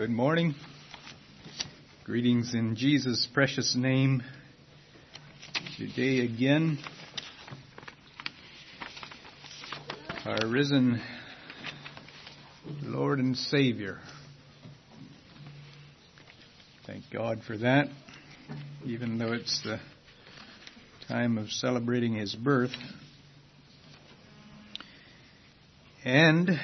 Good morning. Greetings in Jesus' precious name. Today again, our risen Lord and Savior. Thank God for that, even though it's the time of celebrating His birth. And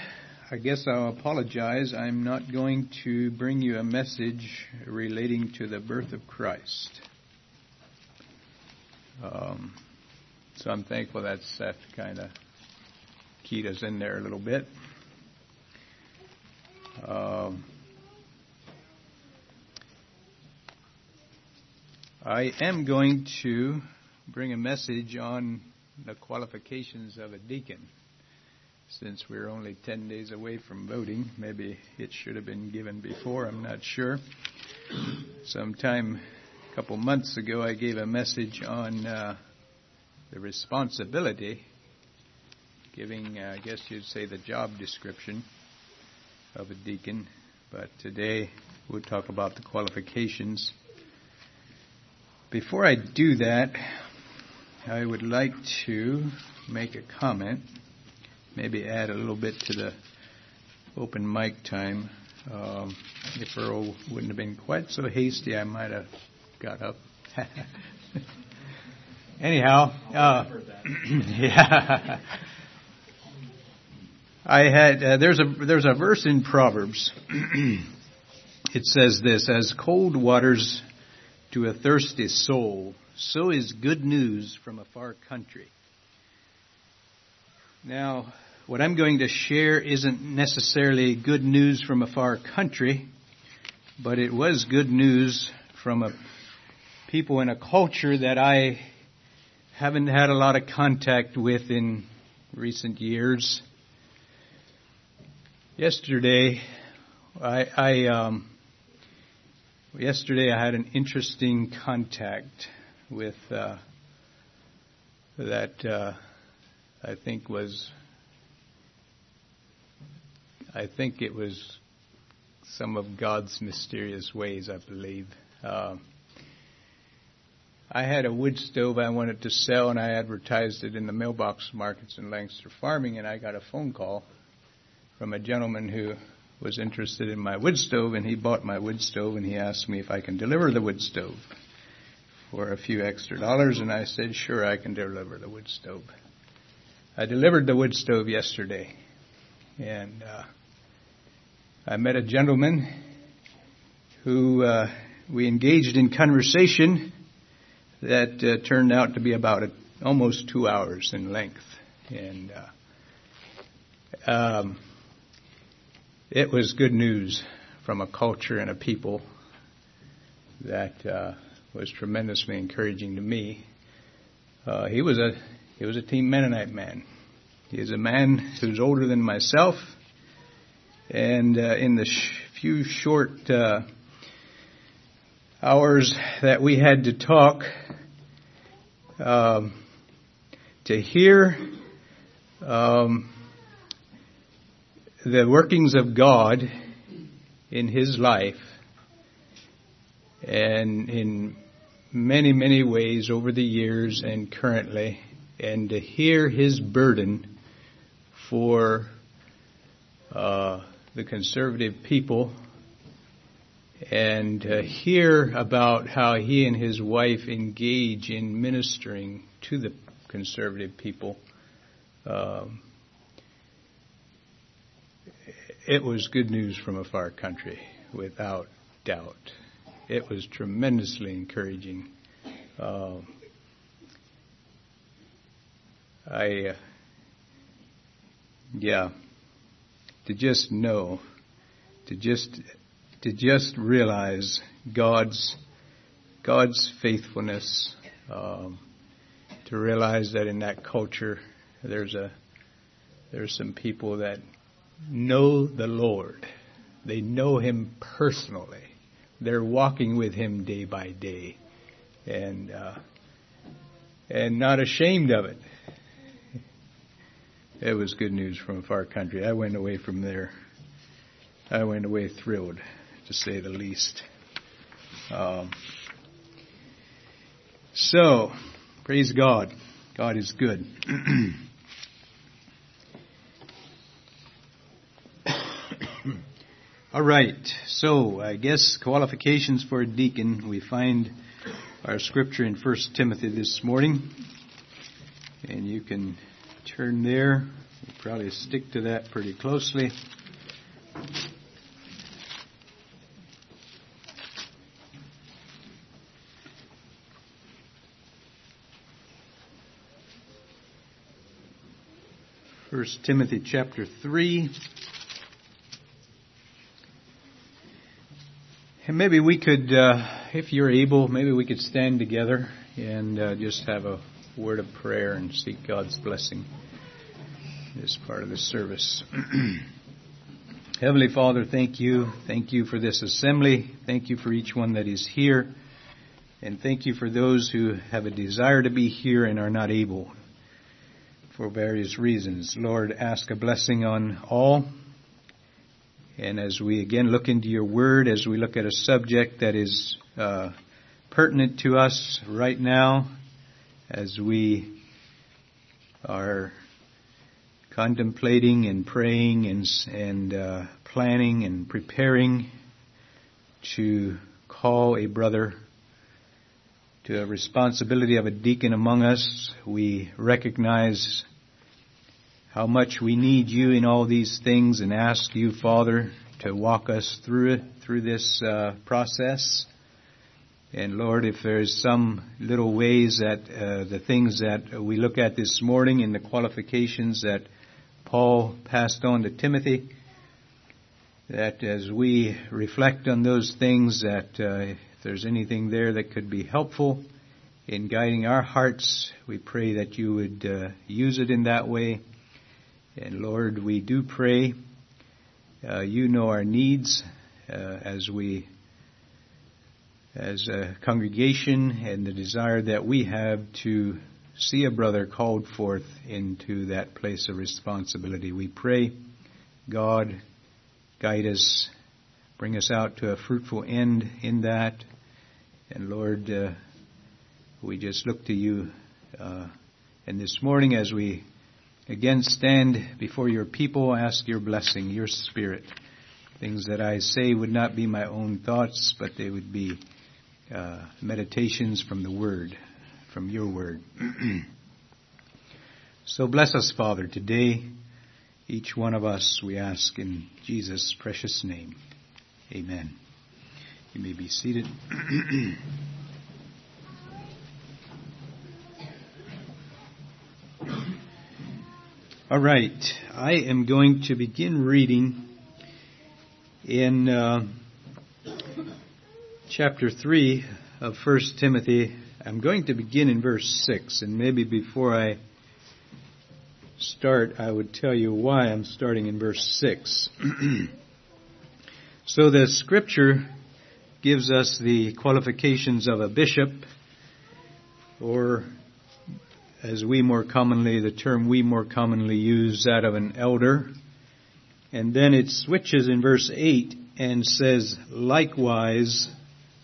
I guess I'll apologize. I'm not going to bring you a message relating to the birth of Christ. Um, so I'm thankful that Seth kind of keyed us in there a little bit. Um, I am going to bring a message on the qualifications of a deacon since we're only 10 days away from voting. Maybe it should have been given before, I'm not sure. Sometime a couple months ago, I gave a message on uh, the responsibility, giving, uh, I guess you'd say, the job description of a deacon. But today, we'll talk about the qualifications. Before I do that, I would like to make a comment maybe add a little bit to the open mic time. Um, if Earl wouldn't have been quite so hasty, I might have got up. Anyhow, uh, yeah. I had uh, there's a there's a verse in Proverbs. it says this: "As cold waters to a thirsty soul, so is good news from a far country." Now, what I'm going to share isn't necessarily good news from a far country, but it was good news from a people in a culture that I haven't had a lot of contact with in recent years. Yesterday, I, I um, yesterday I had an interesting contact with uh, that uh, I think was I think it was some of God's mysterious ways, I believe. Uh, I had a wood stove I wanted to sell, and I advertised it in the mailbox markets in Lancaster Farming, and I got a phone call from a gentleman who was interested in my wood stove, and he bought my wood stove, and he asked me if I can deliver the wood stove for a few extra dollars, and I said, sure, I can deliver the wood stove. I delivered the wood stove yesterday, and uh, I met a gentleman who uh, we engaged in conversation that uh, turned out to be about a, almost two hours in length, and uh, um, it was good news from a culture and a people that uh, was tremendously encouraging to me. Uh, he was a he was a team Mennonite man. He is a man who's older than myself and uh, in the sh- few short uh, hours that we had to talk, um, to hear um, the workings of God in his life and in many, many ways over the years and currently, and to hear his burden for uh, the conservative people and uh, hear about how he and his wife engage in ministering to the conservative people. Um, it was good news from a far country, without doubt. It was tremendously encouraging. Uh, I, uh, yeah, to just know, to just to just realize God's God's faithfulness, um, to realize that in that culture there's a there's some people that know the Lord, they know Him personally, they're walking with Him day by day, and uh, and not ashamed of it. It was good news from a far country. I went away from there. I went away thrilled to say the least. Um, so, praise God. God is good. All right. So, I guess qualifications for a deacon. We find our scripture in 1 Timothy this morning. And you can turn there. We'll probably stick to that pretty closely. First Timothy chapter 3. And maybe we could, uh, if you're able, maybe we could stand together and uh, just have a word of prayer and seek God's blessing this part of the service. Heavenly Father, thank you. Thank you for this assembly. Thank you for each one that is here. And thank you for those who have a desire to be here and are not able for various reasons. Lord, ask a blessing on all. And as we again look into your word, as we look at a subject that is uh, pertinent to us right now, as we are contemplating and praying and, and uh, planning and preparing to call a brother to a responsibility of a deacon among us. We recognize how much we need you in all these things and ask you, Father, to walk us through it, through this uh, process. And Lord, if there's some little ways that uh, the things that we look at this morning in the qualifications that Paul passed on to Timothy, that as we reflect on those things, that uh, there's anything there that could be helpful in guiding our hearts, we pray that you would uh, use it in that way. And Lord, we do pray. Uh, you know our needs uh, as we, as a congregation, and the desire that we have to see a brother called forth into that place of responsibility. We pray, God, guide us, bring us out to a fruitful end in that. And Lord, uh, we just look to you. Uh, and this morning, as we again stand before your people, ask your blessing, your spirit. Things that I say would not be my own thoughts, but they would be uh, meditations from the Word, from your Word. so bless us, Father, today. Each one of us, we ask in Jesus' precious name. Amen. You may be seated. All right, I am going to begin reading in uh, chapter 3 of 1 Timothy. I'm going to begin in verse 6, and maybe before I start, I would tell you why I'm starting in verse 6. so the scripture gives us the qualifications of a bishop, or as we more commonly, the term we more commonly use, that of an elder. And then it switches in verse 8 and says, likewise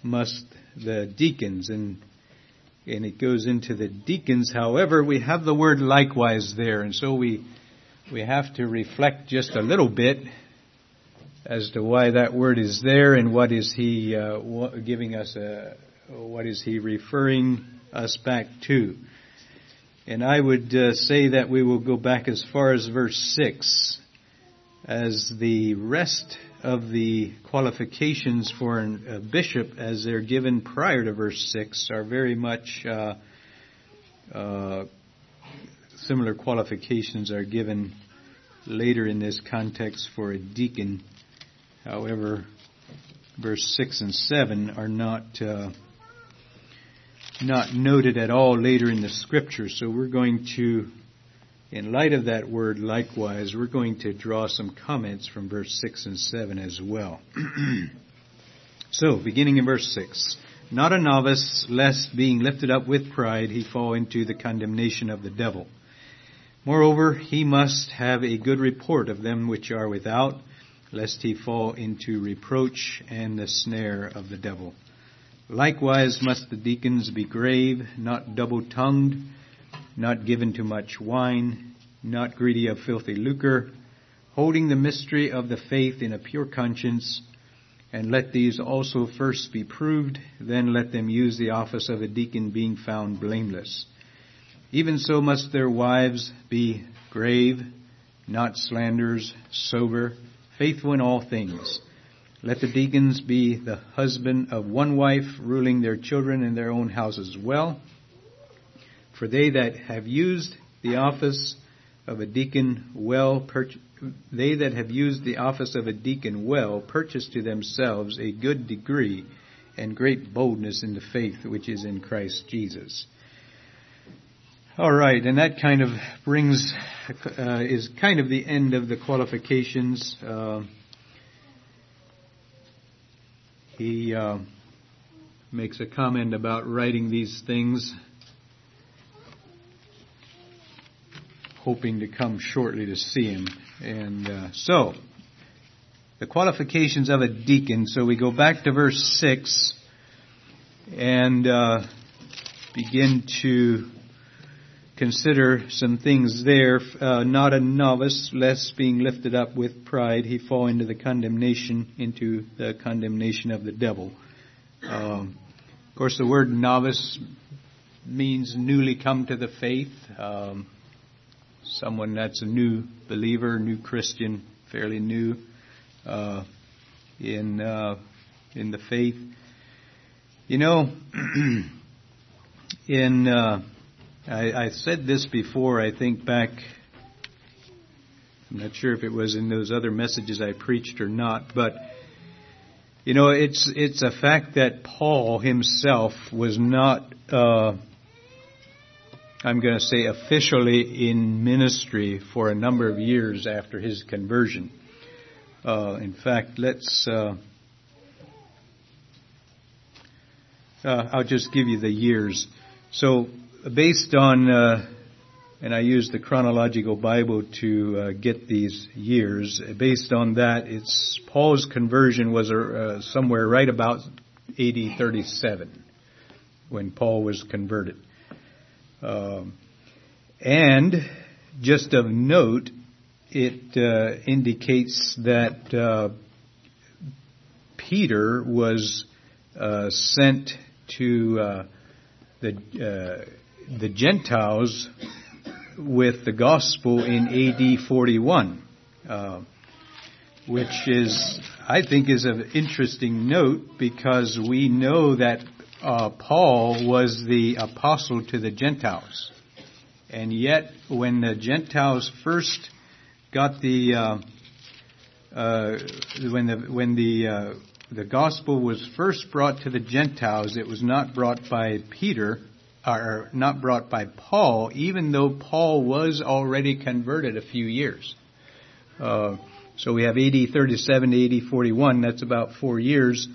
must the deacons. And, and it goes into the deacons. However, we have the word likewise there. And so we, we have to reflect just a little bit as to why that word is there and what is he uh, giving us a, what is he referring us back to. And I would uh, say that we will go back as far as verse 6 as the rest of the qualifications for a bishop as they're given prior to verse 6 are very much uh, uh, similar qualifications are given later in this context for a deacon However, verse 6 and 7 are not, uh, not noted at all later in the scripture. So we're going to, in light of that word likewise, we're going to draw some comments from verse 6 and 7 as well. so, beginning in verse 6. Not a novice, lest being lifted up with pride he fall into the condemnation of the devil. Moreover, he must have a good report of them which are without, lest he fall into reproach and the snare of the devil. Likewise must the deacons be grave, not double tongued, not given to much wine, not greedy of filthy lucre, holding the mystery of the faith in a pure conscience, and let these also first be proved, then let them use the office of a deacon being found blameless. Even so must their wives be grave, not slanderers, sober, faithful in all things. Let the deacons be the husband of one wife, ruling their children in their own houses well. For they that have used the office of a deacon well, they that have used the office of a deacon well, purchase to themselves a good degree and great boldness in the faith which is in Christ Jesus. All right, and that kind of brings uh, is kind of the end of the qualifications. Uh, he uh, makes a comment about writing these things, hoping to come shortly to see him. And uh, so, the qualifications of a deacon. So we go back to verse six and uh, begin to consider some things there. Uh, not a novice, lest being lifted up with pride, he fall into the condemnation, into the condemnation of the devil. Um, of course, the word novice means newly come to the faith. Um, someone that's a new believer, new Christian, fairly new uh, in uh, in the faith. You know, in uh, I, I said this before, I think back, I'm not sure if it was in those other messages I preached or not, but you know, it's it's a fact that Paul himself was not, uh, I'm going to say, officially in ministry for a number of years after his conversion. Uh, in fact, let's. Uh, uh I'll just give you the years. So based on, uh, and I use the chronological Bible to uh, get these years. Based on that, it's Paul's conversion was uh, somewhere right about AD 37 when Paul was converted. Um, and just of note, it uh, indicates that uh, Peter was uh, sent to the the Gentiles with the gospel in AD 41, uh, which is, I think, is of interesting note because we know that uh, Paul was the apostle to the Gentiles, and yet when the Gentiles first got the uh, uh when the when the uh, the gospel was first brought to the Gentiles, it was not brought by Peter are not brought by Paul, even though Paul was already converted a few years. Uh, so we have AD 37 to AD 41. That's about four years.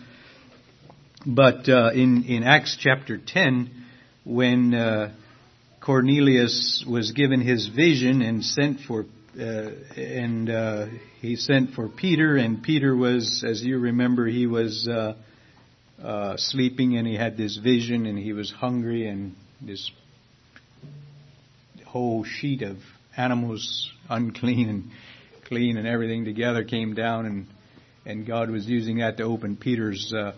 But uh, in in Acts chapter 10, when uh, Cornelius was given his vision and sent for uh, and uh, he sent for Peter, and Peter was, as you remember, he was uh, uh, sleeping and he had this vision and he was hungry and this whole sheet of animals unclean and clean and everything together came down and and God was using that to open Peter's uh,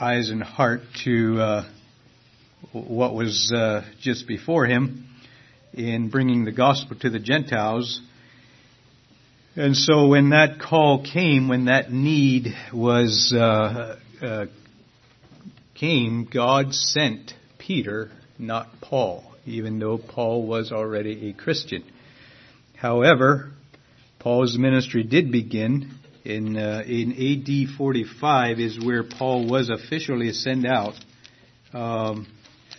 eyes and heart to uh, what was uh, just before him in bringing the gospel to the Gentiles. And so when that call came, when that need was uh, uh, came, God sent Peter, not Paul, even though Paul was already a Christian. However, Paul's ministry did begin in uh, in AD 45 is where Paul was officially sent out um,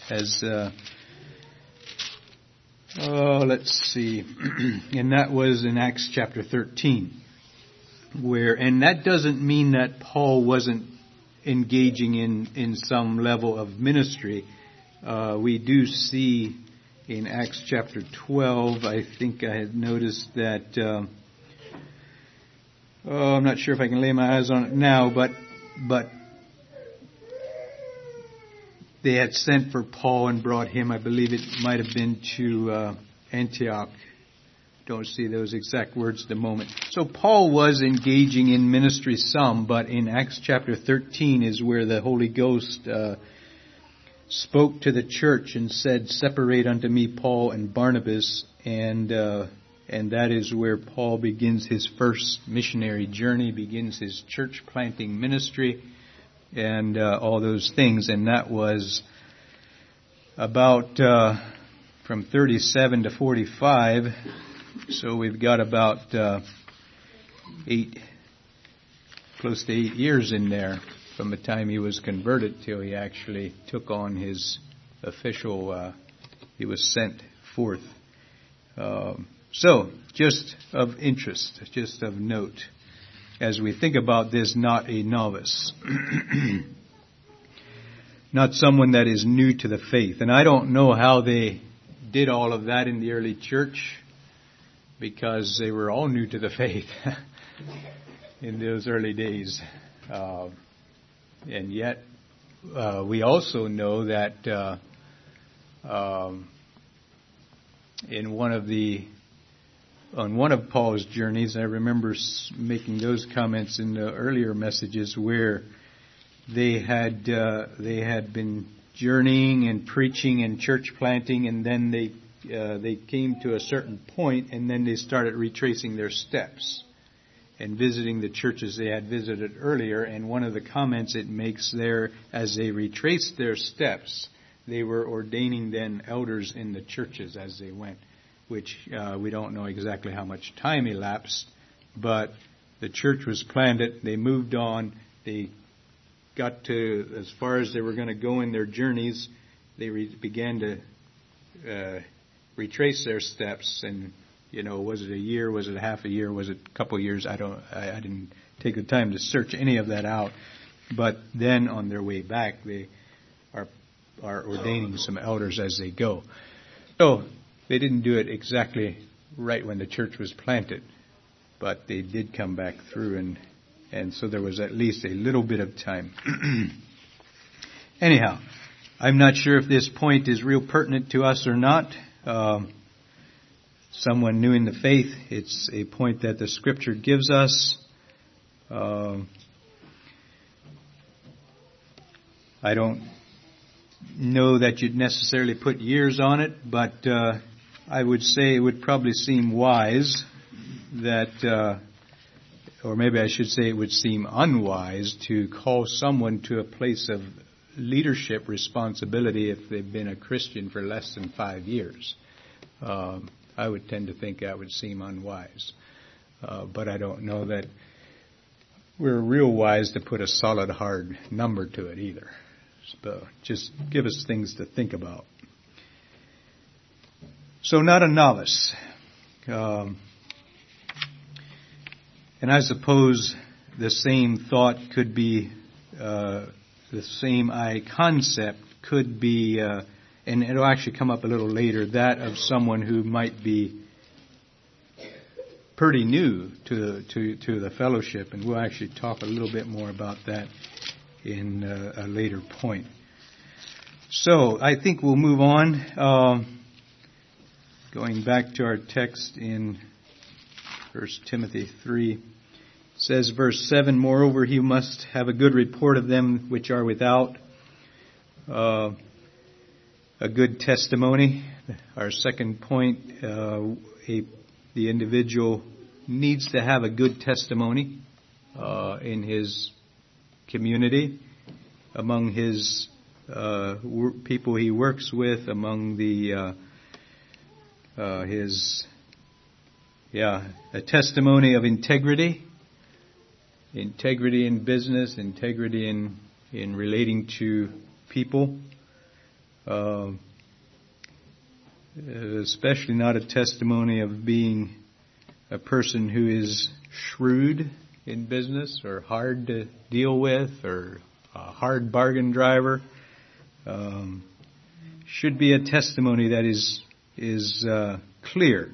as uh, oh let's see and that was in Acts chapter 13 where and that doesn't mean that Paul wasn't engaging in, in some level of ministry. Uh, we do see in Acts chapter 12, I think I had noticed that, uh, oh, I'm not sure if I can lay my eyes on it now, but but they had sent for Paul and brought him. I believe it might have been to uh, Antioch. Don't see those exact words at the moment. So Paul was engaging in ministry some, but in Acts chapter 13 is where the Holy Ghost uh, spoke to the church and said, "Separate unto me Paul and Barnabas," and uh, and that is where Paul begins his first missionary journey, begins his church planting ministry and uh, all those things. And that was about uh, from 37 to 45. So we've got about uh, eight, close to eight years in there from the time he was converted till he actually took on his official. Uh, he was sent forth. Um, so, just of interest, just of note as we think about this, not a novice. not someone that is new to the faith. And I don't know how they did all of that in the early church because they were all new to the faith in those early days. Uh, and yet, uh, we also know that uh, um, in one of the on one of Paul's journeys, I remember making those comments in the earlier messages where they had uh, they had been journeying and preaching and church planting, and then they uh, they came to a certain point, and then they started retracing their steps and visiting the churches they had visited earlier. And one of the comments it makes there, as they retraced their steps, they were ordaining then elders in the churches as they went which uh, we don't know exactly how much time elapsed, but the church was planted. They moved on. They got to as far as they were going to go in their journeys. They re- began to uh, retrace their steps, and you know, was it a year? Was it half a year? Was it a couple of years? I don't. I, I didn't take the time to search any of that out. But then on their way back, they are are ordaining some elders as they go. So they didn't do it exactly right when the church was planted, but they did come back through, and and so there was at least a little bit of time. Anyhow, I'm not sure if this point is real pertinent to us or not. Um, someone new in the faith, it's a point that the Scripture gives us. Um, I don't know that you'd necessarily put years on it, but uh, I would say it would probably seem wise that, uh, or maybe I should say it would seem unwise to call someone to a place of leadership responsibility if they've been a Christian for less than five years. Um, I would tend to think that would seem unwise. Uh, but I don't know that we're real wise to put a solid hard number to it either. So just give us things to think about. So not a novice. Um, and I suppose the same thought could be, uh, the same I concept could be, uh, and it'll actually come up a little later, that of someone who might be pretty new to, to, to the fellowship, and we'll actually talk a little bit more about that in uh, a later point. So I think we'll move on. Um, Going back to our text in 1 Timothy 3, says verse 7, Moreover, he must have a good report of them which are without, uh, a good testimony. Our second point, uh, a, the individual needs to have a good testimony uh, in his community, among his uh, people he works with, among the uh, his, yeah, a testimony of integrity, integrity in business, integrity in in relating to people. Uh, especially not a testimony of being a person who is shrewd in business or hard to deal with or a hard bargain driver. Um, should be a testimony that is is uh, clear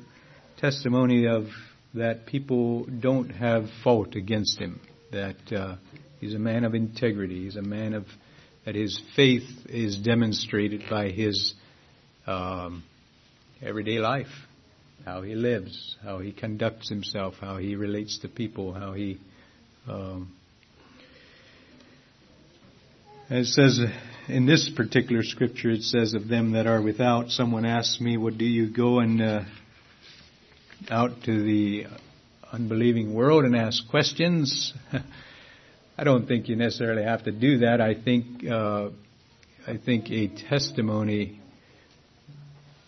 testimony of that people don't have fault against him. That uh, he's a man of integrity. He's a man of that his faith is demonstrated by his um, everyday life, how he lives, how he conducts himself, how he relates to people, how he. Um, it says in this particular scripture, it says of them that are without. Someone asks me, "What do you go and uh, out to the unbelieving world and ask questions?" I don't think you necessarily have to do that. I think uh, I think a testimony,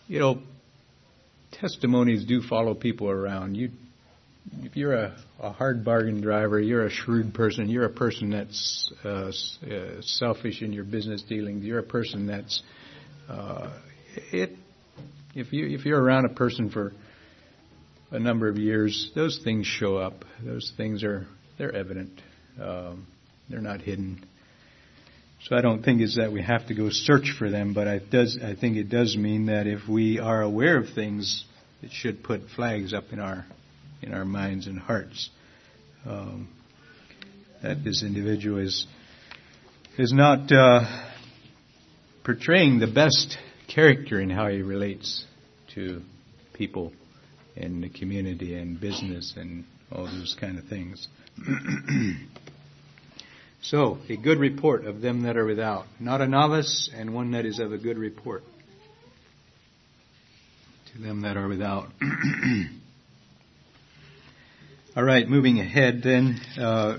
you know, testimonies do follow people around. You, if you're a, a hard bargain driver, you're a shrewd person. You're a person that's uh, uh, selfish in your business dealings. You're a person that's uh, it. If you if you're around a person for a number of years, those things show up. Those things are they're evident. Um, they're not hidden. So I don't think it's that we have to go search for them, but it does, I think it does mean that if we are aware of things, it should put flags up in our in our minds and hearts. Um, that this individual is is not uh, portraying the best character in how he relates to people in the community and business and all those kind of things. So, a good report of them that are without. Not a novice, and one that is of a good report. To them that are without. All right, moving ahead then, uh,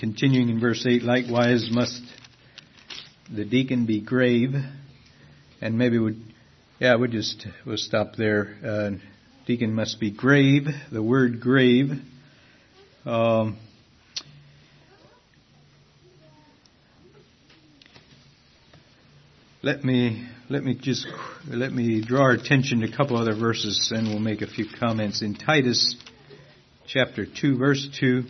continuing in verse 8, likewise must the deacon be grave, and maybe we yeah, we'll just, we'll stop there. Uh, deacon must be grave. The word grave, um, Let me let me just let me draw our attention to a couple other verses, and we'll make a few comments in Titus chapter two, verse two.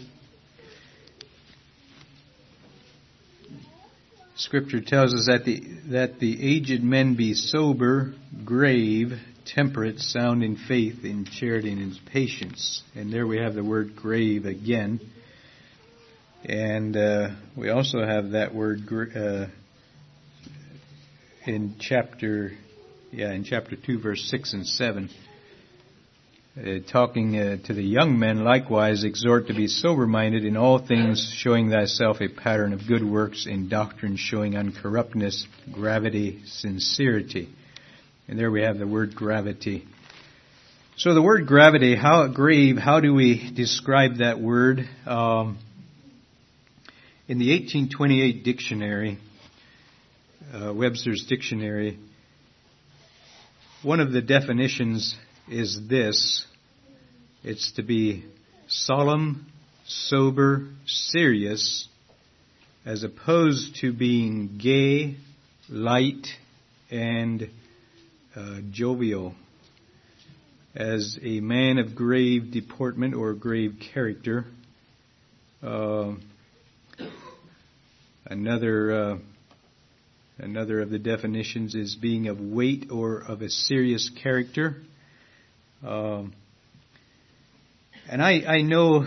Scripture tells us that the that the aged men be sober, grave, temperate, sound in faith, in charity, and in patience. And there we have the word grave again. And uh, we also have that word uh, in chapter, yeah, in chapter 2, verse 6 and 7. Uh, talking uh, to the young men, likewise exhort to be sober minded in all things, showing thyself a pattern of good works, in doctrine showing uncorruptness, gravity, sincerity. And there we have the word gravity. So the word gravity, how grave, how do we describe that word? Um, in the 1828 dictionary, uh, Webster's dictionary, one of the definitions is this it's to be solemn, sober, serious, as opposed to being gay, light, and uh, jovial. As a man of grave deportment or grave character. Uh, another uh, Another of the definitions is being of weight or of a serious character. Um, and I, I know.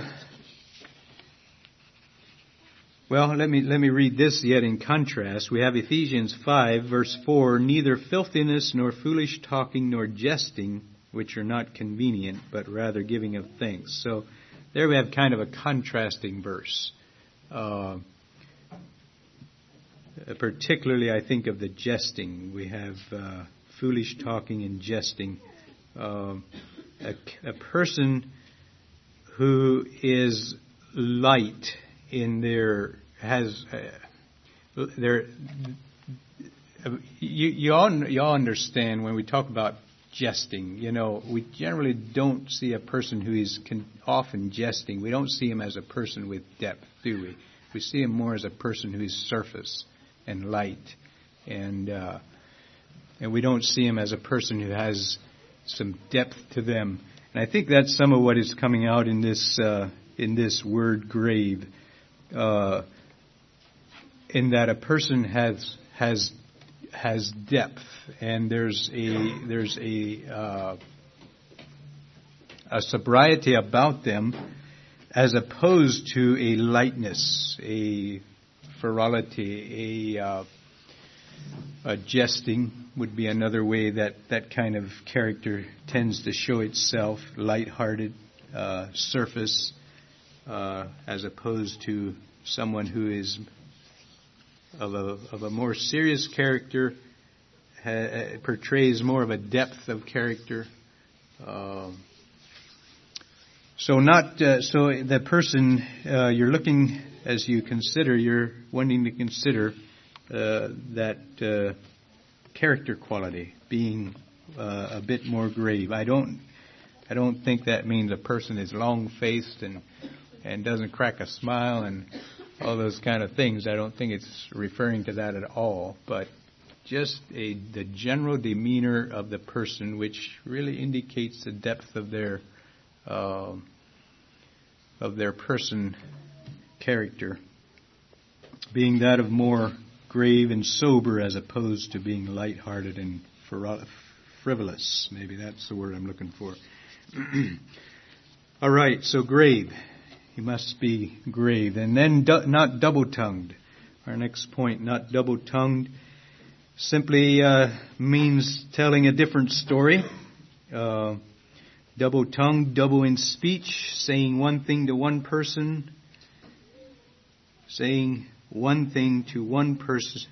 Well, let me let me read this yet in contrast. We have Ephesians five verse four: neither filthiness nor foolish talking nor jesting, which are not convenient, but rather giving of thanks. So there we have kind of a contrasting verse. Uh, particularly, I think of the jesting. We have uh, foolish talking and jesting. Uh, a, a, person who is light in their has uh, their you, you all you all understand when we talk about jesting. You know, we generally don't see a person who is con- often jesting. We don't see him as a person with depth, do we? We see him more as a person who is surface and light, and uh, and we don't see him as a person who has some depth to them. And I think that's some of what is coming out in this uh, in this word grave, uh, in that a person has has has depth, and there's a there's a uh, a sobriety about them as opposed to a lightness, a ferocity, a, uh, jesting would be another way that that kind of character tends to show itself, light-hearted, uh, surface, uh, as opposed to someone who is of a, of a more serious character, ha, portrays more of a depth of character. Um, so not uh, so the person uh, you're looking as you consider you're wanting to consider uh, that uh, character quality being uh, a bit more grave. I don't I don't think that means a person is long faced and and doesn't crack a smile and all those kind of things. I don't think it's referring to that at all, but just a the general demeanor of the person, which really indicates the depth of their uh, of their person character, being that of more grave and sober as opposed to being light-hearted and frivolous. Maybe that's the word I'm looking for. All right, so grave. He must be grave. And then not double-tongued. Our next point, not double-tongued, simply uh, means telling a different story. Uh, double tongued, double in speech, saying one thing to one person, saying one thing to one pers-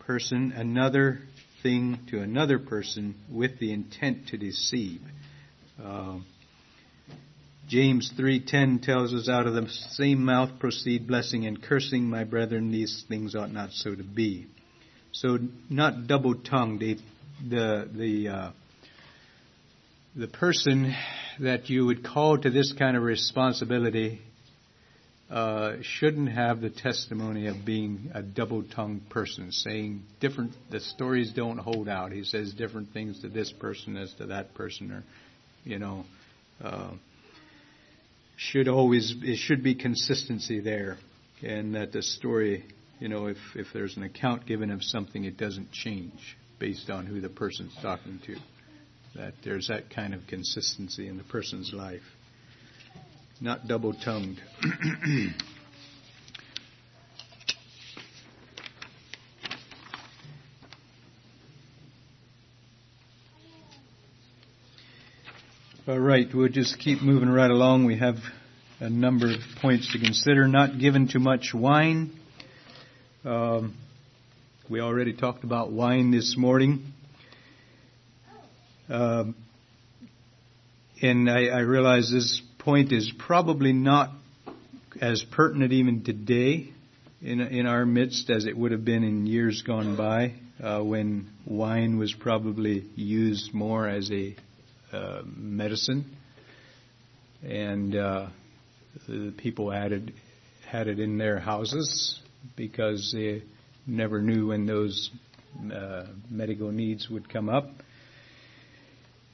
person, another thing to another person with the intent to deceive. Uh, James 3:10 tells us out of the same mouth proceed blessing and cursing my brethren these things ought not so to be. So not double-tongued the the uh, the person that you would call to this kind of responsibility uh, shouldn't have the testimony of being a double-tongued person, saying different. The stories don't hold out. He says different things to this person as to that person, or you know, uh, should always it should be consistency there, and that the story, you know, if if there's an account given of something, it doesn't change based on who the person's talking to that there's that kind of consistency in the person's life. Not double tongued. All right, we'll just keep moving right along. We have a number of points to consider. Not given to much wine. Um, we already talked about wine this morning. Um, and I, I realize this point is probably not as pertinent even today in, in our midst as it would have been in years gone by uh, when wine was probably used more as a uh, medicine. And uh, the people added had it in their houses because they never knew when those uh, medical needs would come up.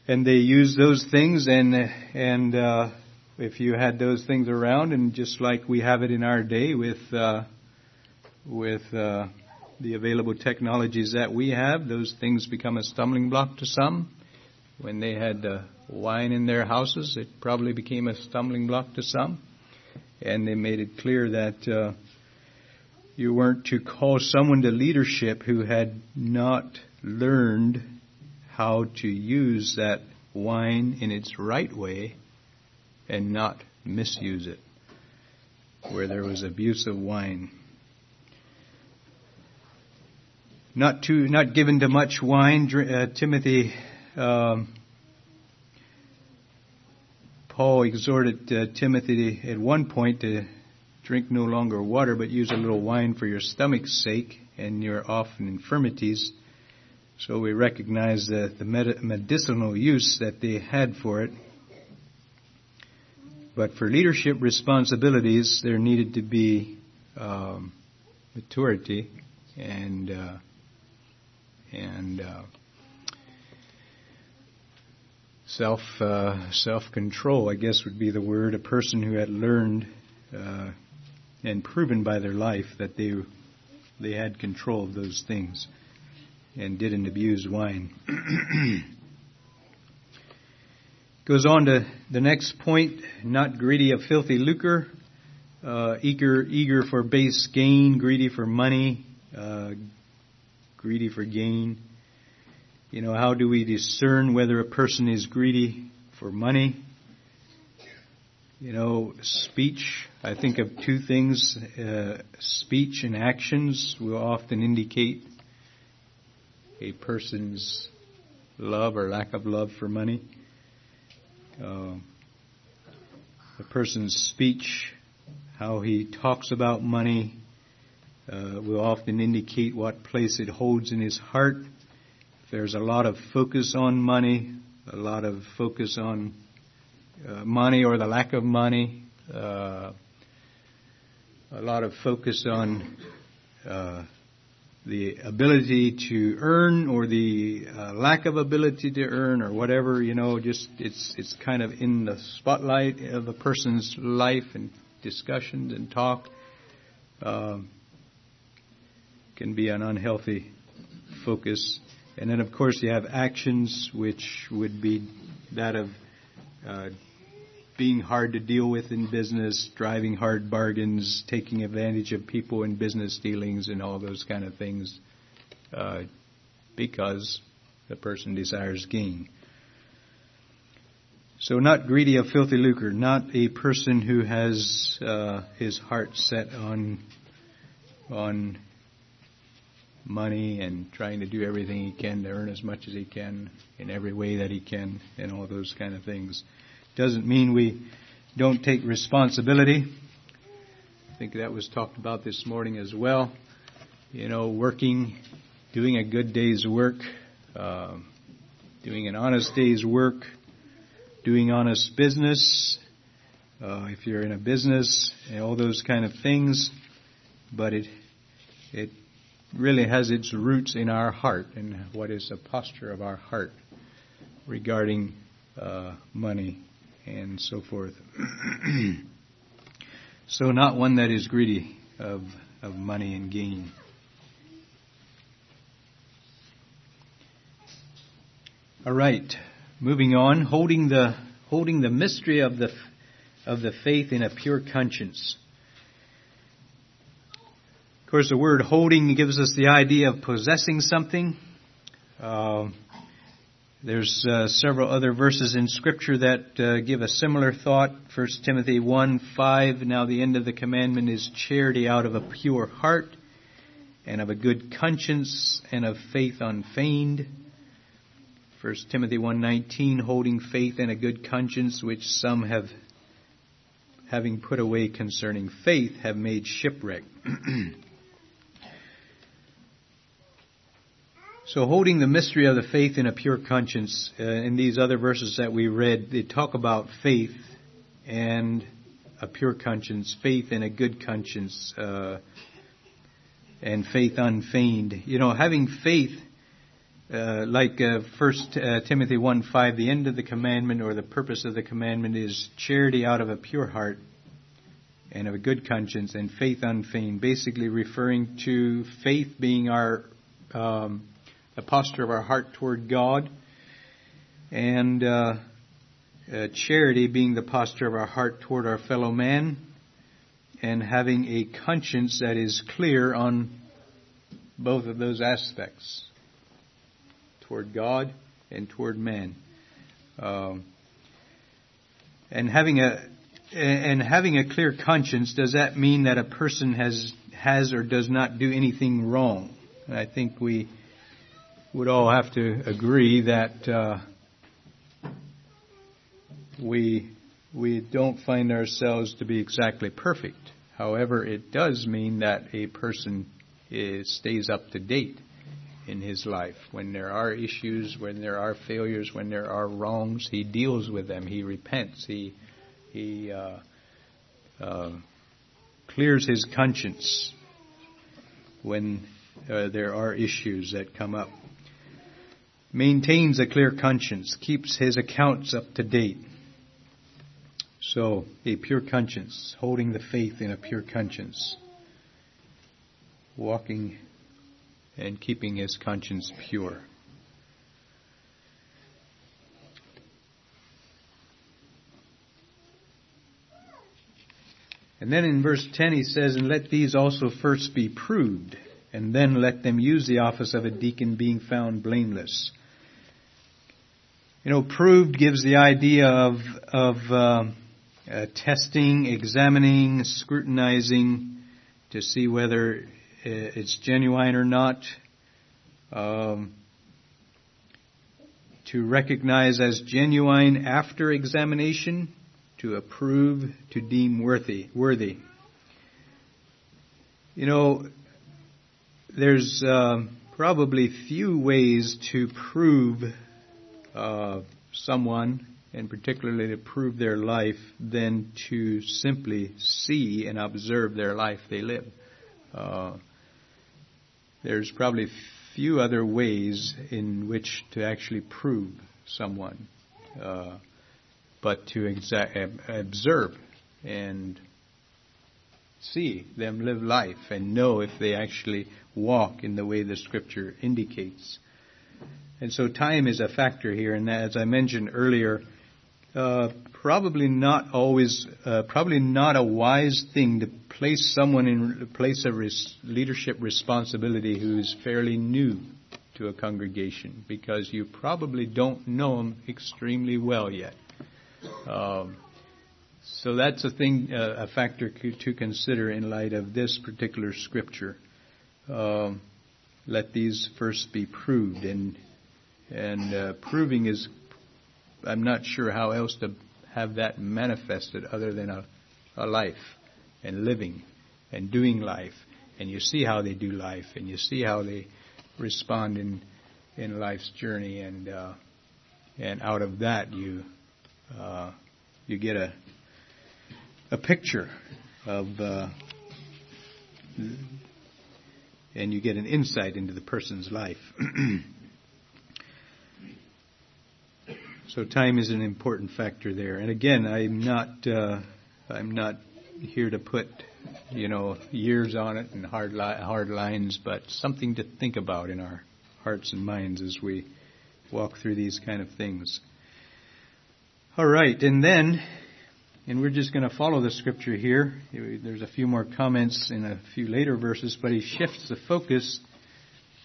And they used those things and and uh, if you had those things around and just like we have it in our day with uh, with uh, the available technologies that we have, those things become a stumbling block to some. When they had uh, wine in their houses, it probably became a stumbling block to some, and they made it clear that. Uh, you weren't to call someone to leadership who had not learned how to use that wine in its right way and not misuse it, where there was abuse of wine. Not too, not given to much wine. Uh, Timothy, um, Paul exhorted uh, Timothy at one point to drink no longer water, but use a little wine for your stomach's sake and your often infirmities. So we recognize the, the medicinal use that they had for it. But for leadership responsibilities, there needed to be um, maturity and uh, and uh, self uh, self control. I guess would be the word. A person who had learned uh, and proven by their life that they they had control of those things and didn't abuse wine. Goes on to the next point, not greedy of filthy lucre, uh, eager, eager for base gain, greedy for money, uh, greedy for gain. You know, how do we discern whether a person is greedy for money? You know, speech, I think of two things. Uh, speech and actions will often indicate a person's love or lack of love for money. Uh, a person's speech, how he talks about money, uh, will often indicate what place it holds in his heart. If there's a lot of focus on money, a lot of focus on uh, money or the lack of money, uh, a lot of focus on uh, the ability to earn or the uh, lack of ability to earn or whatever, you know, just it's it's kind of in the spotlight of a person's life and discussions and talk. Um, can be an unhealthy focus. And then, of course, you have actions, which would be that of uh, being hard to deal with in business, driving hard bargains, taking advantage of people in business dealings, and all those kind of things, uh, because the person desires gain. So, not greedy of filthy lucre, not a person who has uh, his heart set on on money and trying to do everything he can to earn as much as he can in every way that he can and all those kind of things. Doesn't mean we don't take responsibility. I think that was talked about this morning as well. You know, working, doing a good day's work, uh, doing an honest day's work, doing honest business, uh, if you're in a business, and all those kind of things. But it, it really has its roots in our heart and what is the posture of our heart regarding uh, money and so forth. so, not one that is greedy of, of money and gain. All right, moving on, holding the holding the mystery of the of the faith in a pure conscience. Of course, the word holding gives us the idea of possessing something. Uh, there's uh, several other verses in Scripture that uh, give a similar thought. 1 Timothy 1 5. Now, the end of the commandment is charity out of a pure heart, and of a good conscience, and of faith unfeigned. 1 Timothy 1:19 holding faith and a good conscience which some have having put away concerning faith have made shipwreck So, holding the mystery of the faith in a pure conscience, uh, in these other verses that we read, they talk about faith and a pure conscience, faith and a good conscience, uh, and faith unfeigned. You know, having faith, uh, like uh, First uh, Timothy one five, the end of the commandment or the purpose of the commandment is charity out of a pure heart and of a good conscience, and faith unfeigned. Basically, referring to faith being our um, the posture of our heart toward God, and uh, uh, charity being the posture of our heart toward our fellow man, and having a conscience that is clear on both of those aspects toward God and toward man. Um, and having a and having a clear conscience does that mean that a person has has or does not do anything wrong? And I think we would all have to agree that uh, we we don't find ourselves to be exactly perfect. However, it does mean that a person is, stays up to date in his life. When there are issues, when there are failures, when there are wrongs, he deals with them. He repents. He he uh, uh, clears his conscience when uh, there are issues that come up maintains a clear conscience, keeps his accounts up to date. So, a pure conscience, holding the faith in a pure conscience, walking and keeping his conscience pure. And then in verse 10 he says, And let these also first be proved, and then let them use the office of a deacon being found blameless. You know, proved gives the idea of, of uh, uh, testing, examining, scrutinizing to see whether it's genuine or not. Um, to recognize as genuine after examination, to approve, to deem worthy. Worthy. You know, there's uh, probably few ways to prove uh, someone, and particularly to prove their life, than to simply see and observe their life they live. Uh, there's probably few other ways in which to actually prove someone, uh, but to exa- observe and see them live life and know if they actually walk in the way the scripture indicates. And so time is a factor here, and as I mentioned earlier, uh, probably not always, uh, probably not a wise thing to place someone in place of res- leadership responsibility who is fairly new to a congregation because you probably don't know them extremely well yet. Um, so that's a thing, uh, a factor to consider in light of this particular scripture. Um, let these first be proved, and and uh, proving is I'm not sure how else to have that manifested other than a, a life and living and doing life. And you see how they do life and you see how they respond in, in life's journey. And, uh, and out of that you, uh, you get a, a picture of, uh, and you get an insight into the person's life. So time is an important factor there. And again, I'm not uh, I'm not here to put you know years on it and hard li- hard lines, but something to think about in our hearts and minds as we walk through these kind of things. All right, and then, and we're just going to follow the scripture here. There's a few more comments in a few later verses, but he shifts the focus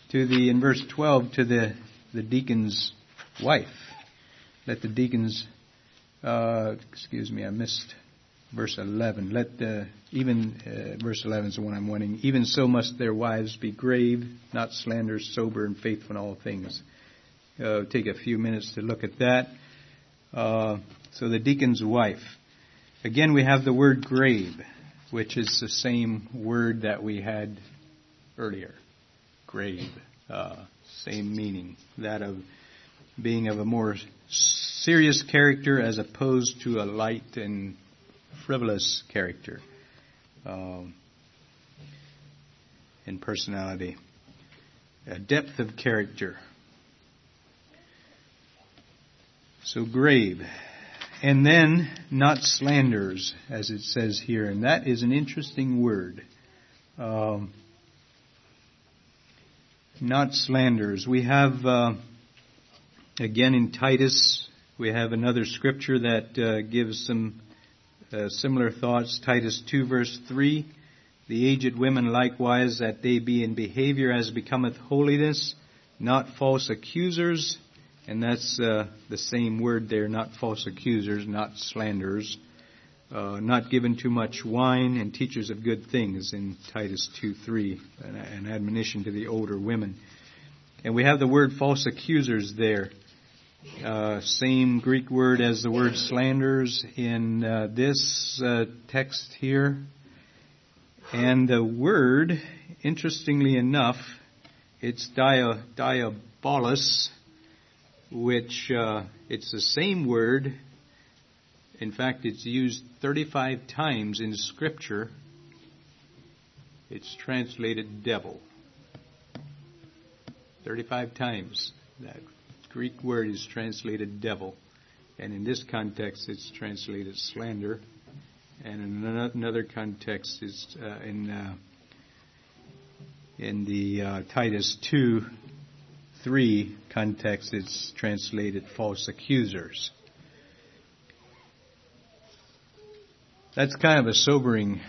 to the in verse 12 to the the deacon's wife let the deacons, uh, excuse me, I missed verse 11. Let the, even, uh, verse 11 is the one I'm wanting. Even so must their wives be grave, not slanderous, sober, and faithful in all things. Uh, take a few minutes to look at that. Uh, so the deacon's wife. Again, we have the word grave, which is the same word that we had earlier. Grave. Uh, same meaning. That of being of a more serious character as opposed to a light and frivolous character um, in personality. A depth of character. So grave. And then not slanders, as it says here. And that is an interesting word. Um, not slanders. We have. Uh, Again, in Titus, we have another scripture that uh, gives some uh, similar thoughts. Titus 2, verse 3. The aged women likewise, that they be in behavior as becometh holiness, not false accusers. And that's uh, the same word there, not false accusers, not slanderers. Uh, not given too much wine and teachers of good things in Titus 2:3, an, an admonition to the older women. And we have the word false accusers there. Uh, same Greek word as the word slanders in uh, this uh, text here. And the word, interestingly enough, it's dia, diabolos, which uh, it's the same word. In fact, it's used 35 times in Scripture. It's translated devil. 35 times that Greek word is translated devil, and in this context it's translated slander, and in another context it's uh, in uh, in the uh, Titus two three context it's translated false accusers. that's kind of a sobering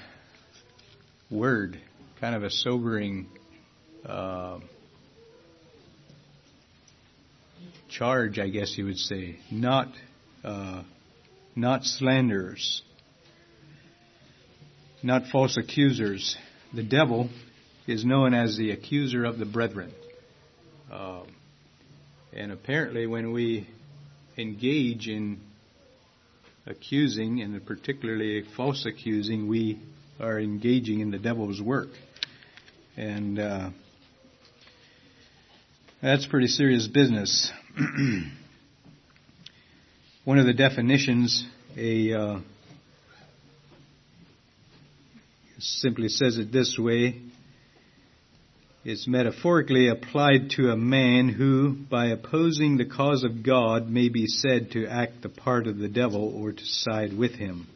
word, kind of a sobering uh, charge, I guess you would say. Not, uh, not slanderers, not false accusers. The devil is known as the accuser of the brethren. Uh, and apparently, when we engage in accusing, and particularly false accusing, we are engaging in the devil's work. And uh, that's pretty serious business. One of the definitions, a uh, simply says it this way is metaphorically applied to a man who, by opposing the cause of God, may be said to act the part of the devil or to side with him.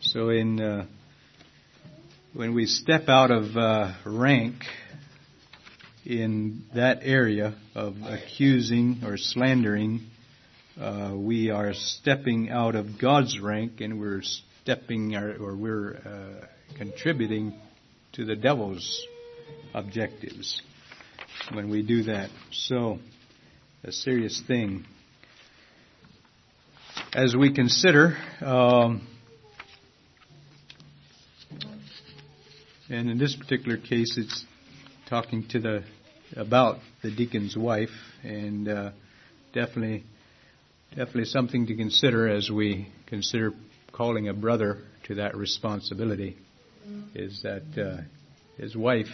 So, in uh, when we step out of uh, rank in that area of accusing or slandering, uh, we are stepping out of God's rank and we're stepping our, or we're uh, contributing to the devil's objectives when we do that. So, a serious thing. As we consider, um, and in this particular case, it's talking to the about the deacon's wife, and uh, definitely, definitely something to consider as we consider calling a brother to that responsibility. Is that uh, his wife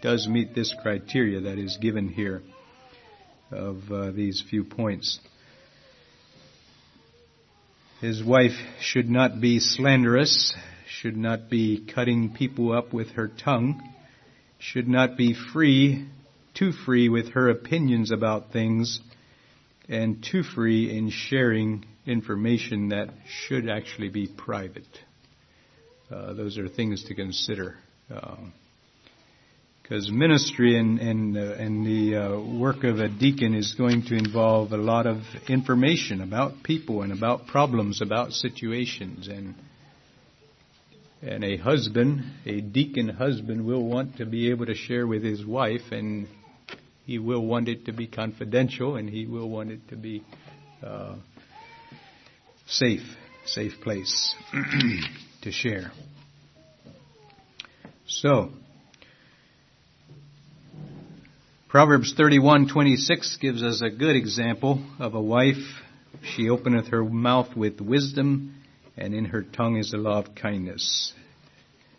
does meet this criteria that is given here of uh, these few points. His wife should not be slanderous, should not be cutting people up with her tongue, should not be free, too free with her opinions about things, and too free in sharing information that should actually be private. Uh, those are things to consider. Um, because ministry and and, uh, and the uh, work of a deacon is going to involve a lot of information about people and about problems, about situations, and and a husband, a deacon husband, will want to be able to share with his wife, and he will want it to be confidential, and he will want it to be uh, safe, safe place to share. So. Proverbs 31:26 gives us a good example of a wife. She openeth her mouth with wisdom, and in her tongue is the law of kindness,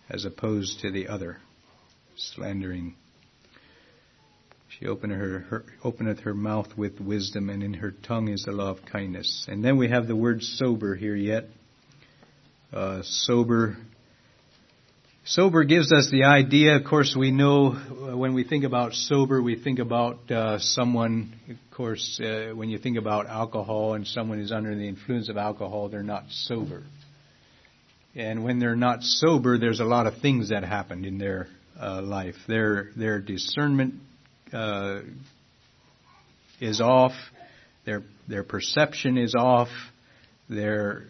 as opposed to the other, slandering. She openeth her, her, openeth her mouth with wisdom, and in her tongue is the law of kindness. And then we have the word sober here yet. Uh, sober Sober gives us the idea, of course, we know uh, when we think about sober, we think about uh, someone, of course, uh, when you think about alcohol and someone is under the influence of alcohol, they're not sober. And when they're not sober, there's a lot of things that happen in their uh, life. Their, their discernment uh, is off, their, their perception is off, their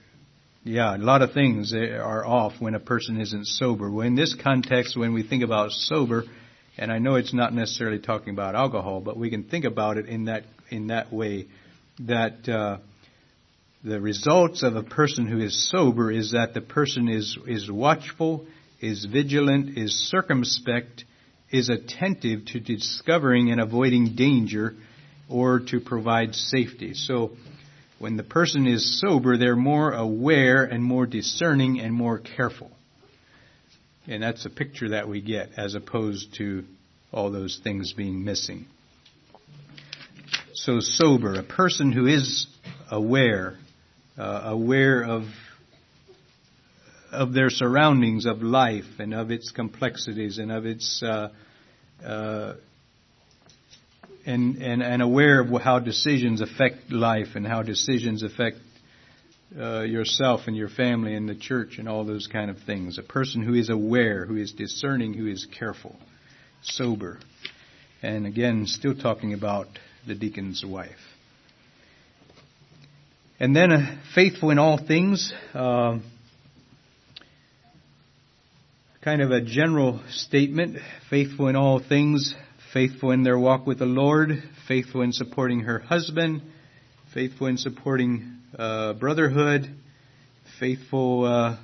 yeah, a lot of things are off when a person isn't sober. Well, in this context, when we think about sober, and I know it's not necessarily talking about alcohol, but we can think about it in that in that way that uh, the results of a person who is sober is that the person is is watchful, is vigilant, is circumspect, is attentive to discovering and avoiding danger, or to provide safety. So when the person is sober, they're more aware and more discerning and more careful. And that's a picture that we get as opposed to all those things being missing. So sober, a person who is aware, uh, aware of of their surroundings, of life, and of its complexities, and of its uh, uh, and, and, and aware of how decisions affect life and how decisions affect uh, yourself and your family and the church and all those kind of things. A person who is aware, who is discerning, who is careful, sober. And again, still talking about the deacon's wife. And then uh, faithful in all things. Uh, kind of a general statement faithful in all things, faithful in their walk with the Lord, faithful in supporting her husband, faithful in supporting uh, brotherhood, faithful, uh,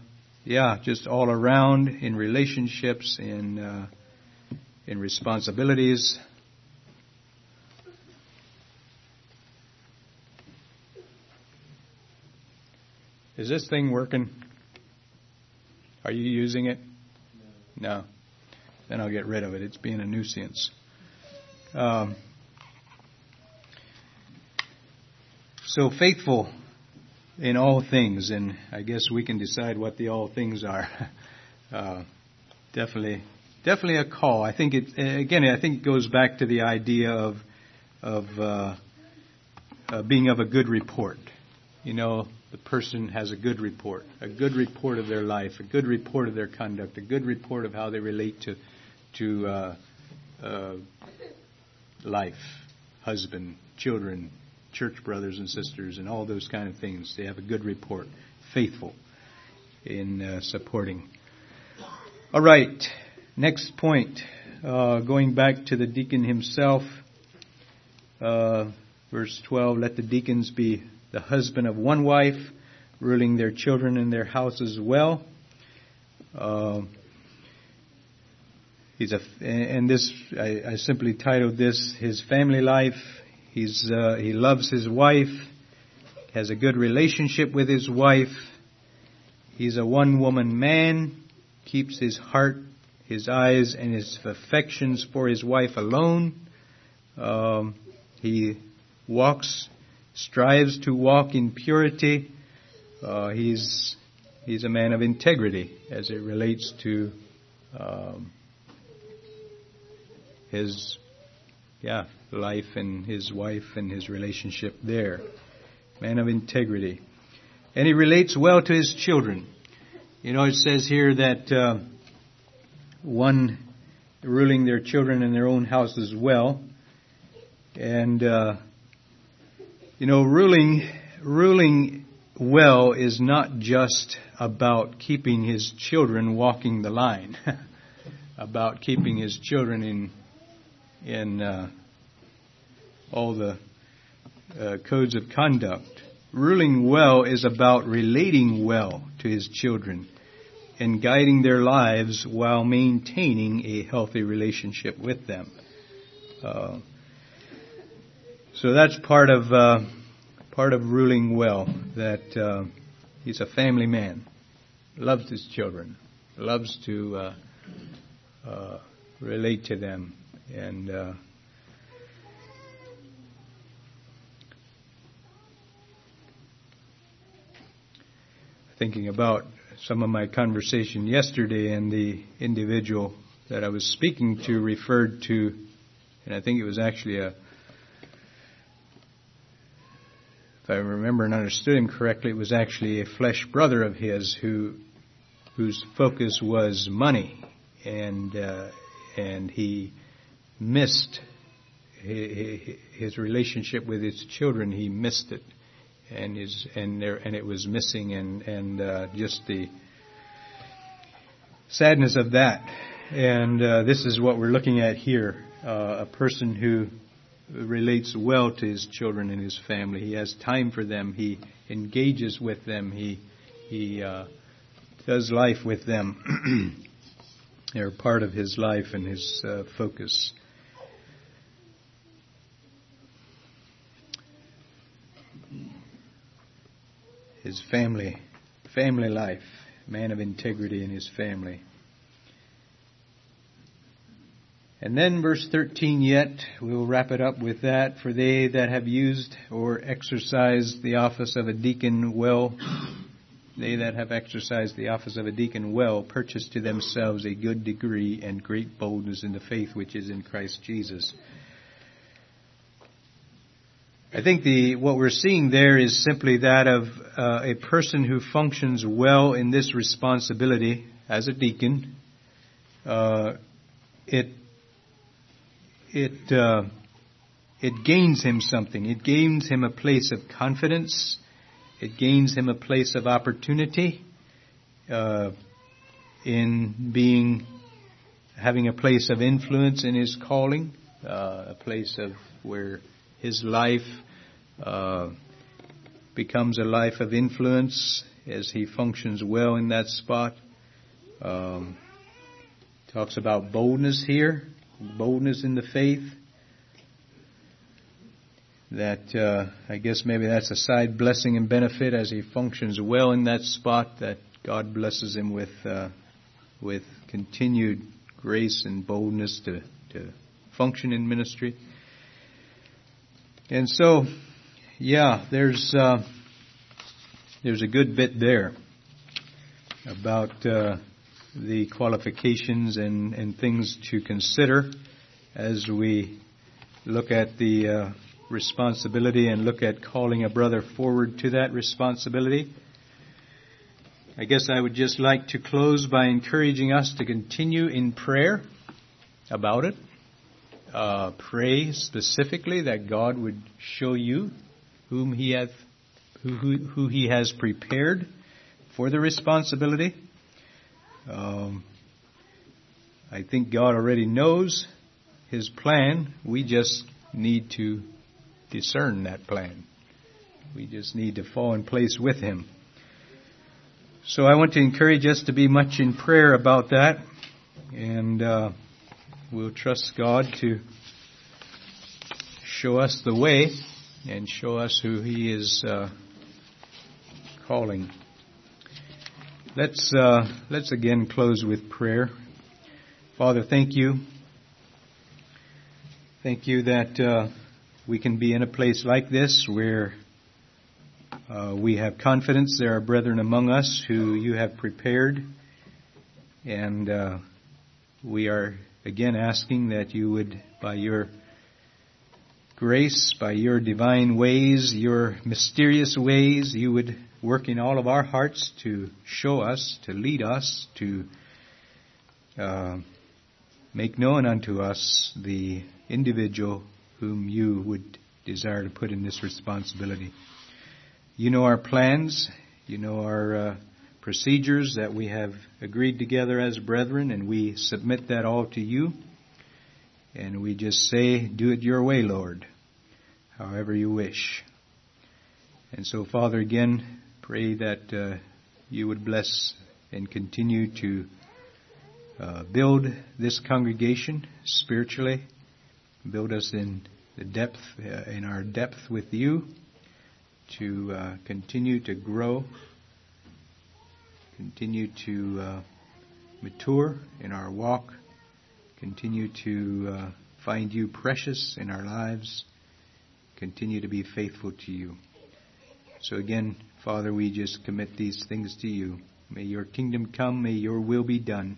yeah, just all around in relationships, in uh, in responsibilities. Is this thing working? Are you using it? No. Then I'll get rid of it. It's being a nuisance. Um, so faithful in all things, and I guess we can decide what the all things are. Uh, definitely, definitely a call. I think it again. I think it goes back to the idea of of uh, uh, being of a good report. You know, the person has a good report, a good report of their life, a good report of their conduct, a good report of how they relate to to uh, uh, life, husband, children, church brothers and sisters, and all those kind of things. They have a good report, faithful in uh, supporting. All right, next point. Uh, going back to the deacon himself, uh, verse 12, let the deacons be the husband of one wife, ruling their children and their houses well. He's a, and this I, I, simply titled this his family life. He's uh, he loves his wife, has a good relationship with his wife. He's a one-woman man, keeps his heart, his eyes, and his affections for his wife alone. Um, he walks strives to walk in purity. Uh, he's he's a man of integrity as it relates to um, his yeah life and his wife and his relationship there. Man of integrity, and he relates well to his children. You know, it says here that uh, one ruling their children in their own house as well, and uh, you know, ruling, ruling well is not just about keeping his children walking the line, about keeping his children in, in uh, all the uh, codes of conduct. Ruling well is about relating well to his children and guiding their lives while maintaining a healthy relationship with them. Uh, so that's part of uh, part of ruling well. That uh, he's a family man, loves his children, loves to uh, uh relate to them, and uh, thinking about some of my conversation yesterday, and the individual that I was speaking to referred to, and I think it was actually a if I remember and understood him correctly, it was actually a flesh brother of his who whose focus was money, and uh, and he missed his relationship with his children. He missed it, and his and there and it was missing, and and uh, just the sadness of that. And uh, this is what we're looking at here: uh, a person who relates well to his children and his family. He has time for them. He engages with them. He he uh, does life with them. They're part of his life and his uh, focus. His family, family life, man of integrity in his family. And then verse 13 yet, we will wrap it up with that. For they that have used or exercised the office of a deacon well, they that have exercised the office of a deacon well, purchase to themselves a good degree and great boldness in the faith which is in Christ Jesus. I think the what we're seeing there is simply that of uh, a person who functions well in this responsibility as a deacon. Uh, it it uh, it gains him something. It gains him a place of confidence. It gains him a place of opportunity. Uh, in being having a place of influence in his calling, uh, a place of where his life uh, becomes a life of influence as he functions well in that spot. Um, talks about boldness here, boldness in the faith. That uh, I guess maybe that's a side blessing and benefit as he functions well in that spot. That God blesses him with uh, with continued grace and boldness to to function in ministry. And so, yeah, there's uh, there's a good bit there about uh, the qualifications and, and things to consider as we look at the uh, responsibility and look at calling a brother forward to that responsibility. I guess I would just like to close by encouraging us to continue in prayer about it. Uh, pray specifically that God would show you whom He hath, who, who, who He has prepared for the responsibility. Um, I think God already knows His plan. We just need to discern that plan. We just need to fall in place with Him. So I want to encourage us to be much in prayer about that, and uh, we'll trust God to show us the way and show us who He is uh, calling. Let's uh, let's again close with prayer. Father, thank you. Thank you that uh, we can be in a place like this where uh, we have confidence there are brethren among us who you have prepared, and uh, we are again asking that you would, by your grace, by your divine ways, your mysterious ways, you would work in all of our hearts to show us, to lead us, to uh, make known unto us the individual whom you would desire to put in this responsibility. You know our plans, you know our uh, procedures that we have agreed together as brethren, and we submit that all to you. And we just say, Do it your way, Lord, however you wish. And so, Father, again, pray that uh, you would bless and continue to uh, build this congregation spiritually, build us in the depth, uh, in our depth with you, to uh, continue to grow, continue to uh, mature in our walk, continue to uh, find you precious in our lives, continue to be faithful to you. So again, Father, we just commit these things to you. May your kingdom come, may your will be done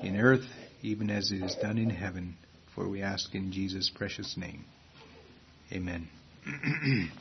in earth even as it is done in heaven. For we ask in Jesus' precious name. Amen.